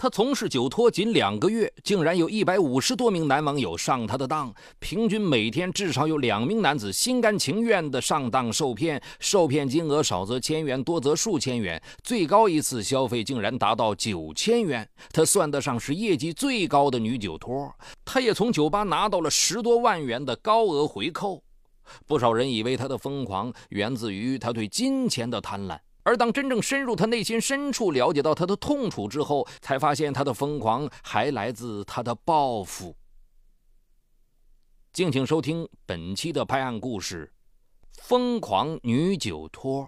他从事酒托仅两个月，竟然有一百五十多名男网友上他的当，平均每天至少有两名男子心甘情愿地上当受骗，受骗金额少则千元，多则数千元，最高一次消费竟然达到九千元。他算得上是业绩最高的女酒托，他也从酒吧拿到了十多万元的高额回扣。不少人以为他的疯狂源自于他对金钱的贪婪。而当真正深入他内心深处，了解到他的痛楚之后，才发现他的疯狂还来自他的报复。敬请收听本期的拍案故事：疯狂女酒托。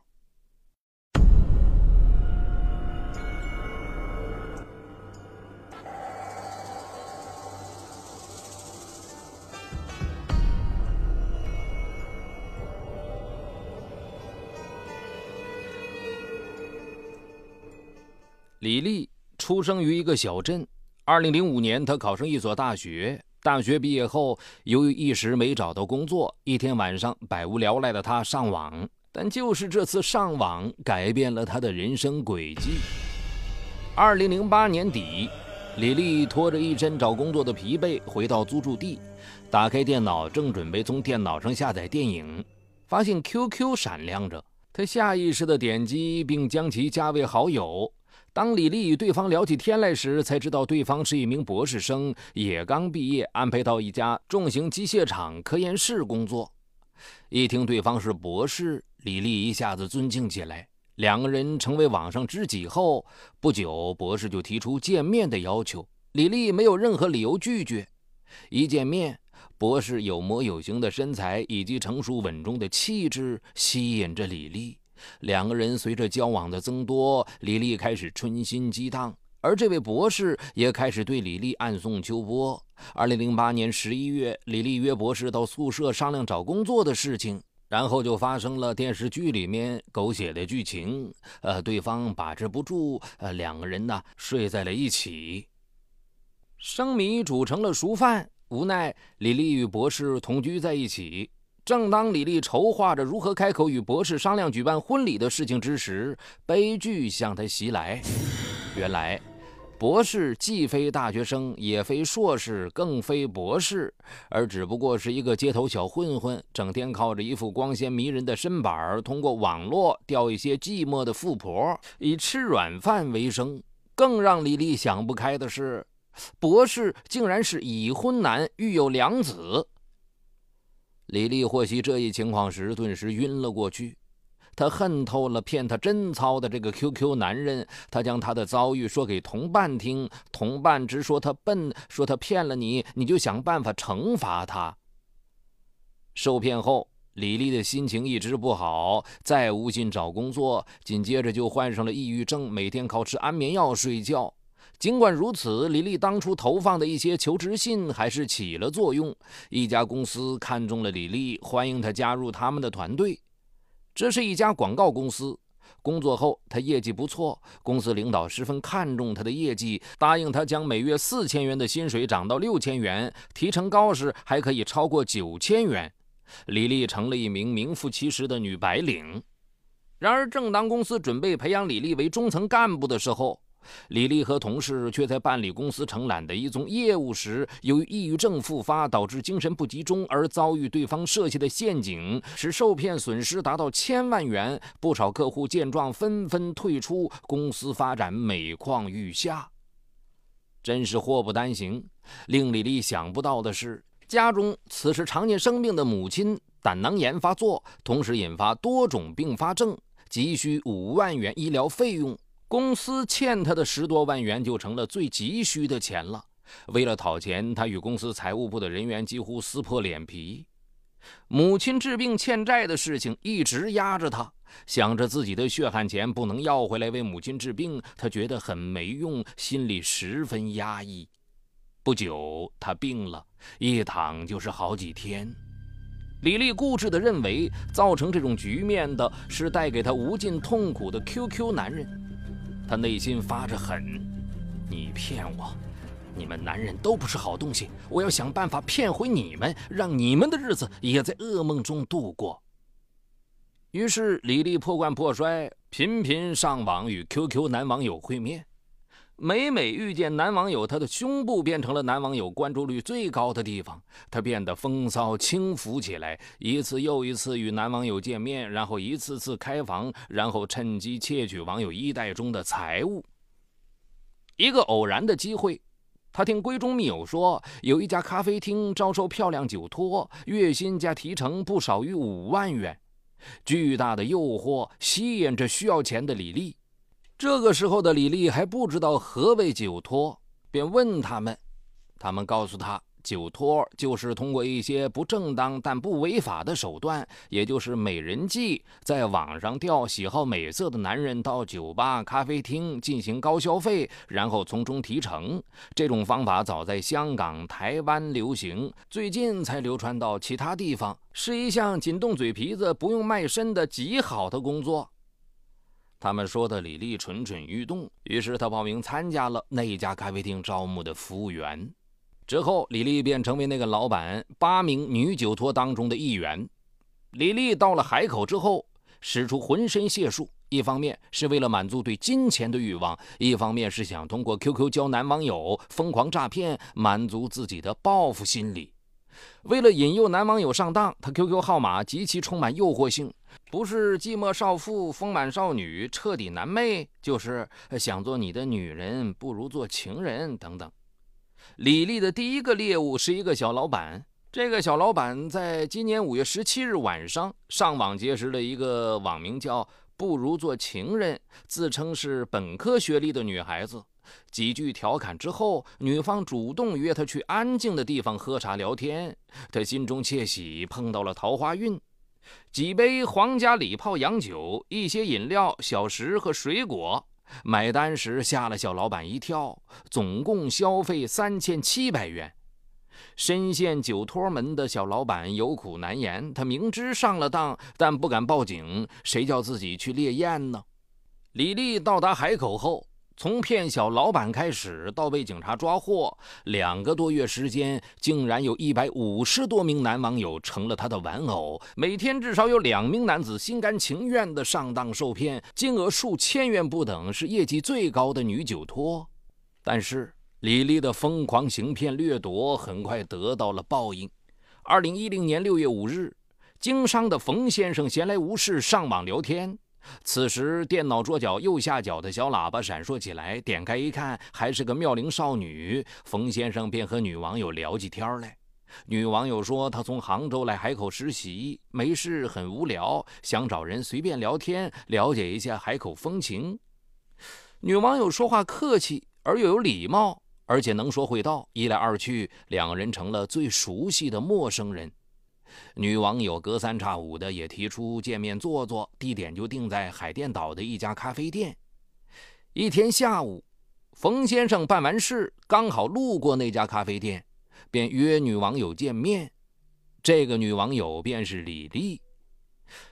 李丽出生于一个小镇。二零零五年，她考上一所大学。大学毕业后，由于一时没找到工作，一天晚上百无聊赖的她上网。但就是这次上网，改变了她的人生轨迹。二零零八年底，李丽拖着一身找工作的疲惫回到租住地，打开电脑，正准备从电脑上下载电影，发现 QQ 闪亮着，她下意识地点击并将其加为好友。当李丽与对方聊起天来时，才知道对方是一名博士生，也刚毕业，安排到一家重型机械厂科研室工作。一听对方是博士，李丽一下子尊敬起来。两个人成为网上知己后，不久，博士就提出见面的要求。李丽没有任何理由拒绝。一见面，博士有模有型的身材以及成熟稳重的气质吸引着李丽。两个人随着交往的增多，李丽开始春心激荡，而这位博士也开始对李丽暗送秋波。二零零八年十一月，李丽约博士到宿舍商量找工作的事情，然后就发生了电视剧里面狗血的剧情。呃，对方把持不住，呃，两个人呢睡在了一起。生米煮成了熟饭，无奈李丽与博士同居在一起。正当李丽筹划着如何开口与博士商量举办婚礼的事情之时，悲剧向她袭来。原来，博士既非大学生，也非硕士，更非博士，而只不过是一个街头小混混，整天靠着一副光鲜迷人的身板，通过网络钓一些寂寞的富婆，以吃软饭为生。更让李丽想不开的是，博士竟然是已婚男，育有两子。李丽获悉这一情况时，顿时晕了过去。她恨透了骗她贞操的这个 QQ 男人。她将她的遭遇说给同伴听，同伴直说她笨，说他骗了你，你就想办法惩罚他。受骗后，李丽的心情一直不好，再无心找工作，紧接着就患上了抑郁症，每天靠吃安眠药睡觉。尽管如此，李丽当初投放的一些求职信还是起了作用。一家公司看中了李丽，欢迎她加入他们的团队。这是一家广告公司。工作后，她业绩不错，公司领导十分看重她的业绩，答应她将每月四千元的薪水涨到六千元，提成高时还可以超过九千元。李丽成了一名名副其实的女白领。然而，正当公司准备培养李丽为中层干部的时候，李丽和同事却在办理公司承揽的一宗业务时，由于抑郁症复发，导致精神不集中，而遭遇对方设下的陷阱，使受骗损失达到千万元。不少客户见状纷纷退出，公司发展每况愈下。真是祸不单行。令李丽想不到的是，家中此时常年生病的母亲胆囊炎发作，同时引发多种并发症，急需五万元医疗费用。公司欠他的十多万元就成了最急需的钱了。为了讨钱，他与公司财务部的人员几乎撕破脸皮。母亲治病欠债的事情一直压着他，想着自己的血汗钱不能要回来为母亲治病，他觉得很没用，心里十分压抑。不久，他病了，一躺就是好几天。李丽固执地认为，造成这种局面的是带给他无尽痛苦的 QQ 男人。他内心发着狠，你骗我，你们男人都不是好东西，我要想办法骗回你们，让你们的日子也在噩梦中度过。于是李丽破罐破摔，频频上网与 QQ 男网友会面。每每遇见男网友，他的胸部变成了男网友关注率最高的地方。他变得风骚轻浮起来，一次又一次与男网友见面，然后一次次开房，然后趁机窃取网友衣袋中的财物。一个偶然的机会，他听闺中密友说，有一家咖啡厅招收漂亮酒托，月薪加提成不少于五万元。巨大的诱惑吸引着需要钱的李丽。这个时候的李丽还不知道何为酒托，便问他们。他们告诉他，酒托就是通过一些不正当但不违法的手段，也就是美人计，在网上钓喜好美色的男人到酒吧、咖啡厅进行高消费，然后从中提成。这种方法早在香港、台湾流行，最近才流传到其他地方，是一项仅动嘴皮子、不用卖身的极好的工作。他们说的李丽蠢蠢欲动，于是他报名参加了那一家咖啡厅招募的服务员。之后，李丽便成为那个老板八名女酒托当中的一员。李丽到了海口之后，使出浑身解数，一方面是为了满足对金钱的欲望，一方面是想通过 QQ 交男网友，疯狂诈骗，满足自己的报复心理。为了引诱男网友上当，他 QQ 号码极其充满诱惑性。不是寂寞少妇、丰满少女、彻底难妹，就是想做你的女人不如做情人等等。李丽的第一个猎物是一个小老板。这个小老板在今年五月十七日晚上上网结识了一个网名叫“不如做情人”、自称是本科学历的女孩子。几句调侃之后，女方主动约他去安静的地方喝茶聊天。他心中窃喜，碰到了桃花运。几杯皇家礼炮洋酒，一些饮料、小食和水果。买单时吓了小老板一跳，总共消费三千七百元。深陷酒托门的小老板有苦难言，他明知上了当，但不敢报警，谁叫自己去猎艳呢？李丽到达海口后。从骗小老板开始，到被警察抓获，两个多月时间，竟然有一百五十多名男网友成了他的玩偶。每天至少有两名男子心甘情愿地上当受骗，金额数千元不等，是业绩最高的女酒托。但是李丽的疯狂行骗掠夺很快得到了报应。二零一零年六月五日，经商的冯先生闲来无事上网聊天。此时，电脑桌角右下角的小喇叭闪烁起来，点开一看，还是个妙龄少女。冯先生便和女网友聊起天来。女网友说，她从杭州来海口实习，没事很无聊，想找人随便聊天，了解一下海口风情。女网友说话客气而又有礼貌，而且能说会道，一来二去，两人成了最熟悉的陌生人。女网友隔三差五的也提出见面坐坐，地点就定在海淀岛的一家咖啡店。一天下午，冯先生办完事，刚好路过那家咖啡店，便约女网友见面。这个女网友便是李丽。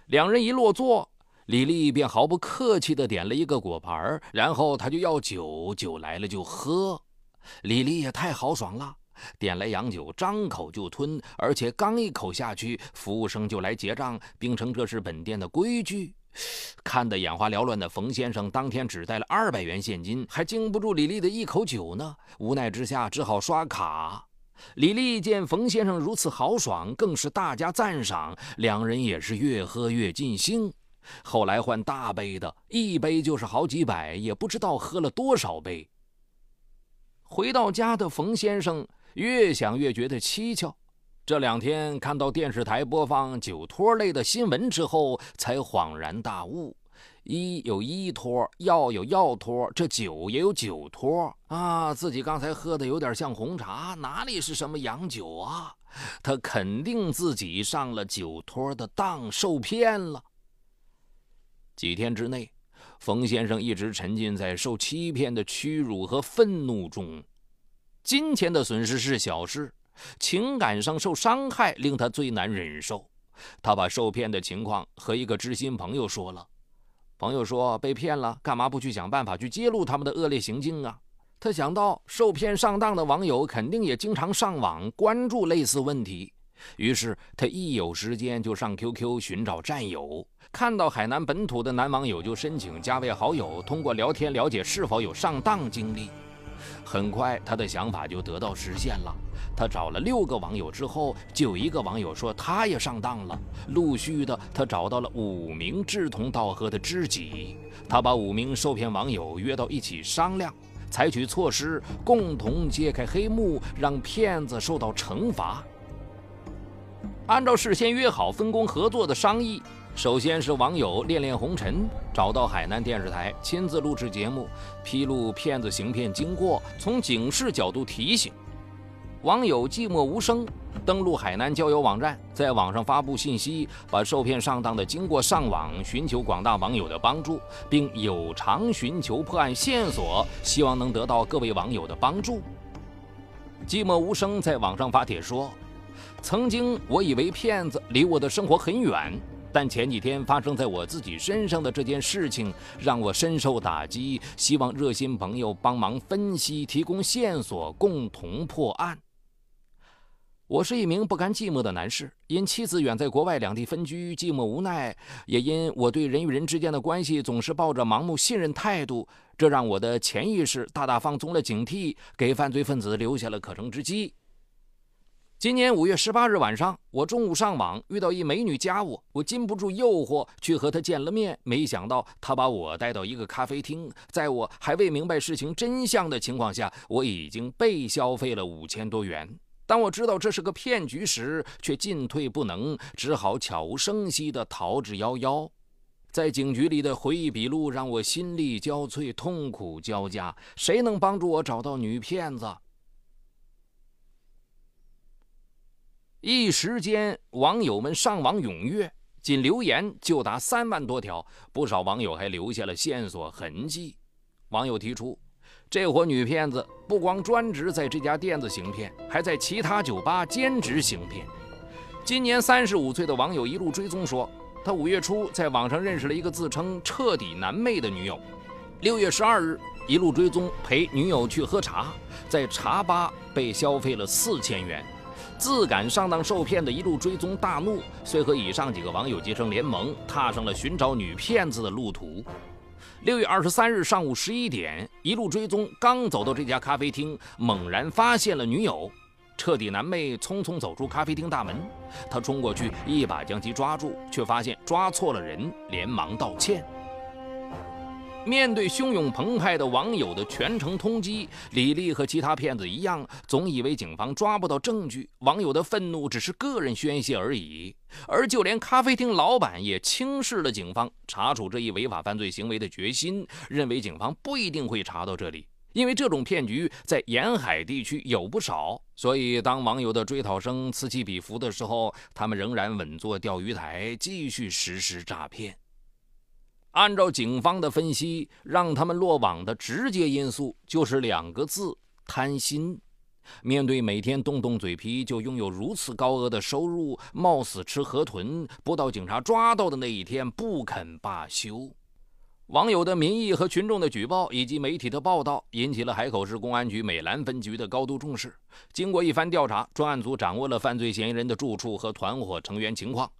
两人一落座，李丽便毫不客气地点了一个果盘，然后他就要酒，酒来了就喝。李丽也太豪爽了。点来洋酒，张口就吞，而且刚一口下去，服务生就来结账，并称这是本店的规矩。看得眼花缭乱的冯先生当天只带了二百元现金，还经不住李丽的一口酒呢。无奈之下，只好刷卡。李丽见冯先生如此豪爽，更是大加赞赏，两人也是越喝越尽兴。后来换大杯的，一杯就是好几百，也不知道喝了多少杯。回到家的冯先生。越想越觉得蹊跷，这两天看到电视台播放酒托类的新闻之后，才恍然大悟：医有医托，药有药托，这酒也有酒托啊！自己刚才喝的有点像红茶，哪里是什么洋酒啊？他肯定自己上了酒托的当，受骗了。几天之内，冯先生一直沉浸在受欺骗的屈辱和愤怒中。金钱的损失是小事，情感上受伤害令他最难忍受。他把受骗的情况和一个知心朋友说了，朋友说被骗了，干嘛不去想办法去揭露他们的恶劣行径啊？他想到受骗上当的网友肯定也经常上网关注类似问题，于是他一有时间就上 QQ 寻找战友，看到海南本土的男网友就申请加为好友，通过聊天了解是否有上当经历。很快，他的想法就得到实现了。他找了六个网友之后，就有一个网友说他也上当了。陆续的，他找到了五名志同道合的知己，他把五名受骗网友约到一起商量，采取措施，共同揭开黑幕，让骗子受到惩罚。按照事先约好、分工合作的商议。首先是网友恋恋红尘找到海南电视台，亲自录制节目，披露骗子行骗经过，从警示角度提醒。网友寂寞无声登录海南交友网站，在网上发布信息，把受骗上当的经过上网，寻求广大网友的帮助，并有偿寻求破案线索，希望能得到各位网友的帮助。寂寞无声在网上发帖说：“曾经我以为骗子离我的生活很远。”但前几天发生在我自己身上的这件事情让我深受打击，希望热心朋友帮忙分析、提供线索，共同破案。我是一名不甘寂寞的男士，因妻子远在国外两地分居，寂寞无奈；也因我对人与人之间的关系总是抱着盲目信任态度，这让我的潜意识大大放松了警惕，给犯罪分子留下了可乘之机。今年五月十八日晚上，我中午上网遇到一美女加我，我禁不住诱惑去和她见了面。没想到她把我带到一个咖啡厅，在我还未明白事情真相的情况下，我已经被消费了五千多元。当我知道这是个骗局时，却进退不能，只好悄无声息地逃之夭夭。在警局里的回忆笔录让我心力交瘁，痛苦交加。谁能帮助我找到女骗子？一时间，网友们上网踊跃，仅留言就达三万多条。不少网友还留下了线索痕迹。网友提出，这伙女骗子不光专职在这家店子行骗，还在其他酒吧兼职行骗。今年三十五岁的网友一路追踪说，他五月初在网上认识了一个自称“彻底男妹”的女友。六月十二日，一路追踪陪女友去喝茶，在茶吧被消费了四千元。自感上当受骗的一路追踪大怒，遂和以上几个网友结成联盟，踏上了寻找女骗子的路途。六月二十三日上午十一点，一路追踪刚走到这家咖啡厅，猛然发现了女友，彻底男妹匆匆走出咖啡厅大门，他冲过去一把将其抓住，却发现抓错了人，连忙道歉。面对汹涌澎湃的网友的全程通缉，李丽和其他骗子一样，总以为警方抓不到证据。网友的愤怒只是个人宣泄而已，而就连咖啡厅老板也轻视了警方查处这一违法犯罪行为的决心，认为警方不一定会查到这里，因为这种骗局在沿海地区有不少。所以，当网友的追讨声此起彼伏的时候，他们仍然稳坐钓鱼台，继续实施诈骗。按照警方的分析，让他们落网的直接因素就是两个字：贪心。面对每天动动嘴皮就拥有如此高额的收入，冒死吃河豚，不到警察抓到的那一天不肯罢休。网友的民意和群众的举报，以及媒体的报道，引起了海口市公安局美兰分局的高度重视。经过一番调查，专案组掌握了犯罪嫌疑人的住处和团伙成员情况。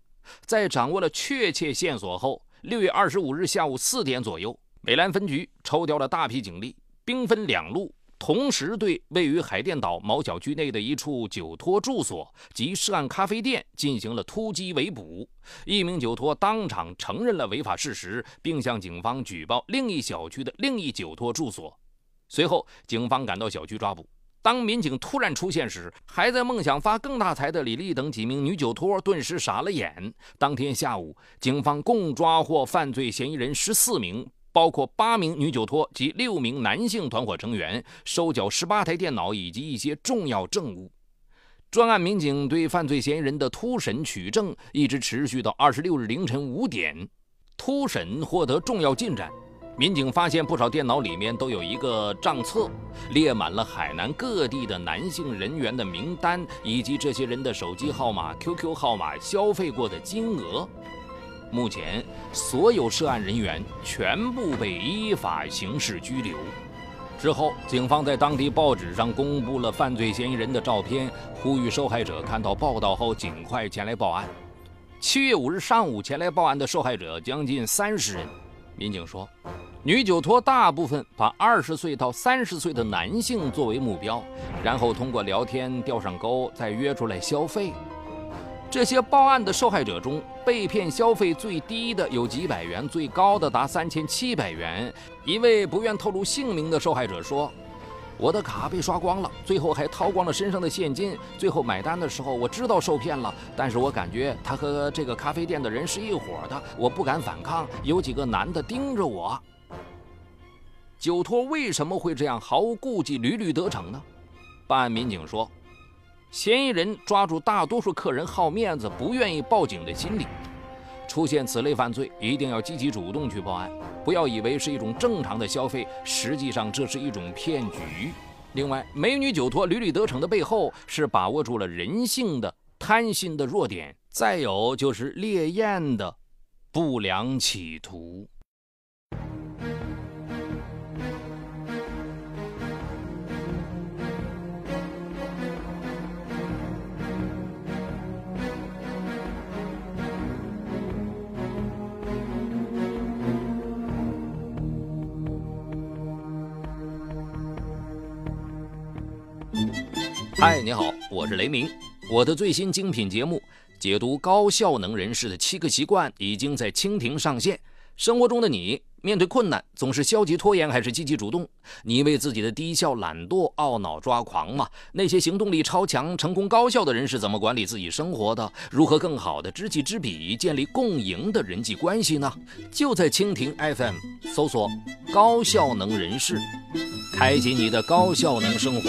在掌握了确切线索后，六月二十五日下午四点左右，美兰分局抽调了大批警力，兵分两路，同时对位于海淀岛某小区内的一处酒托住所及涉案咖啡店进行了突击围捕。一名酒托当场承认了违法事实，并向警方举报另一小区的另一酒托住所。随后，警方赶到小区抓捕。当民警突然出现时，还在梦想发更大财的李丽等几名女酒托顿时傻了眼。当天下午，警方共抓获犯罪嫌疑人十四名，包括八名女酒托及六名男性团伙成员，收缴十八台电脑以及一些重要证物。专案民警对犯罪嫌疑人的突审取证一直持续到二十六日凌晨五点，突审获得重要进展。民警发现不少电脑里面都有一个账册，列满了海南各地的男性人员的名单，以及这些人的手机号码、QQ 号码、消费过的金额。目前，所有涉案人员全部被依法刑事拘留。之后，警方在当地报纸上公布了犯罪嫌疑人的照片，呼吁受害者看到报道后尽快前来报案。七月五日上午前来报案的受害者将近三十人。民警说，女酒托大部分把二十岁到三十岁的男性作为目标，然后通过聊天钓上钩，再约出来消费。这些报案的受害者中，被骗消费最低的有几百元，最高的达三千七百元。一位不愿透露姓名的受害者说：“我的卡被刷光了，最后还掏光了身上的现金。最后买单的时候，我知道受骗了，但是我感觉他和这个咖啡店的人是一伙的，我不敢反抗。有几个男的盯着我。酒托为什么会这样毫无顾忌、屡屡得逞呢？”办案民警说。嫌疑人抓住大多数客人好面子、不愿意报警的心理，出现此类犯罪，一定要积极主动去报案，不要以为是一种正常的消费，实际上这是一种骗局。另外，美女酒托屡屡得逞的背后，是把握住了人性的贪心的弱点，再有就是烈焰的不良企图。嗨，你好，我是雷鸣。我的最新精品节目解读高效能人士的七个习惯已经在蜻蜓上线。生活中的你面对困难总是消极拖延还是积极主动？你为自己的低效懒惰懊恼抓狂吗？那些行动力超强、成功高效的人是怎么管理自己生活的？如何更好的知己知彼，建立共赢的人际关系呢？就在蜻蜓 FM 搜索“高效能人士”，开启你的高效能生活。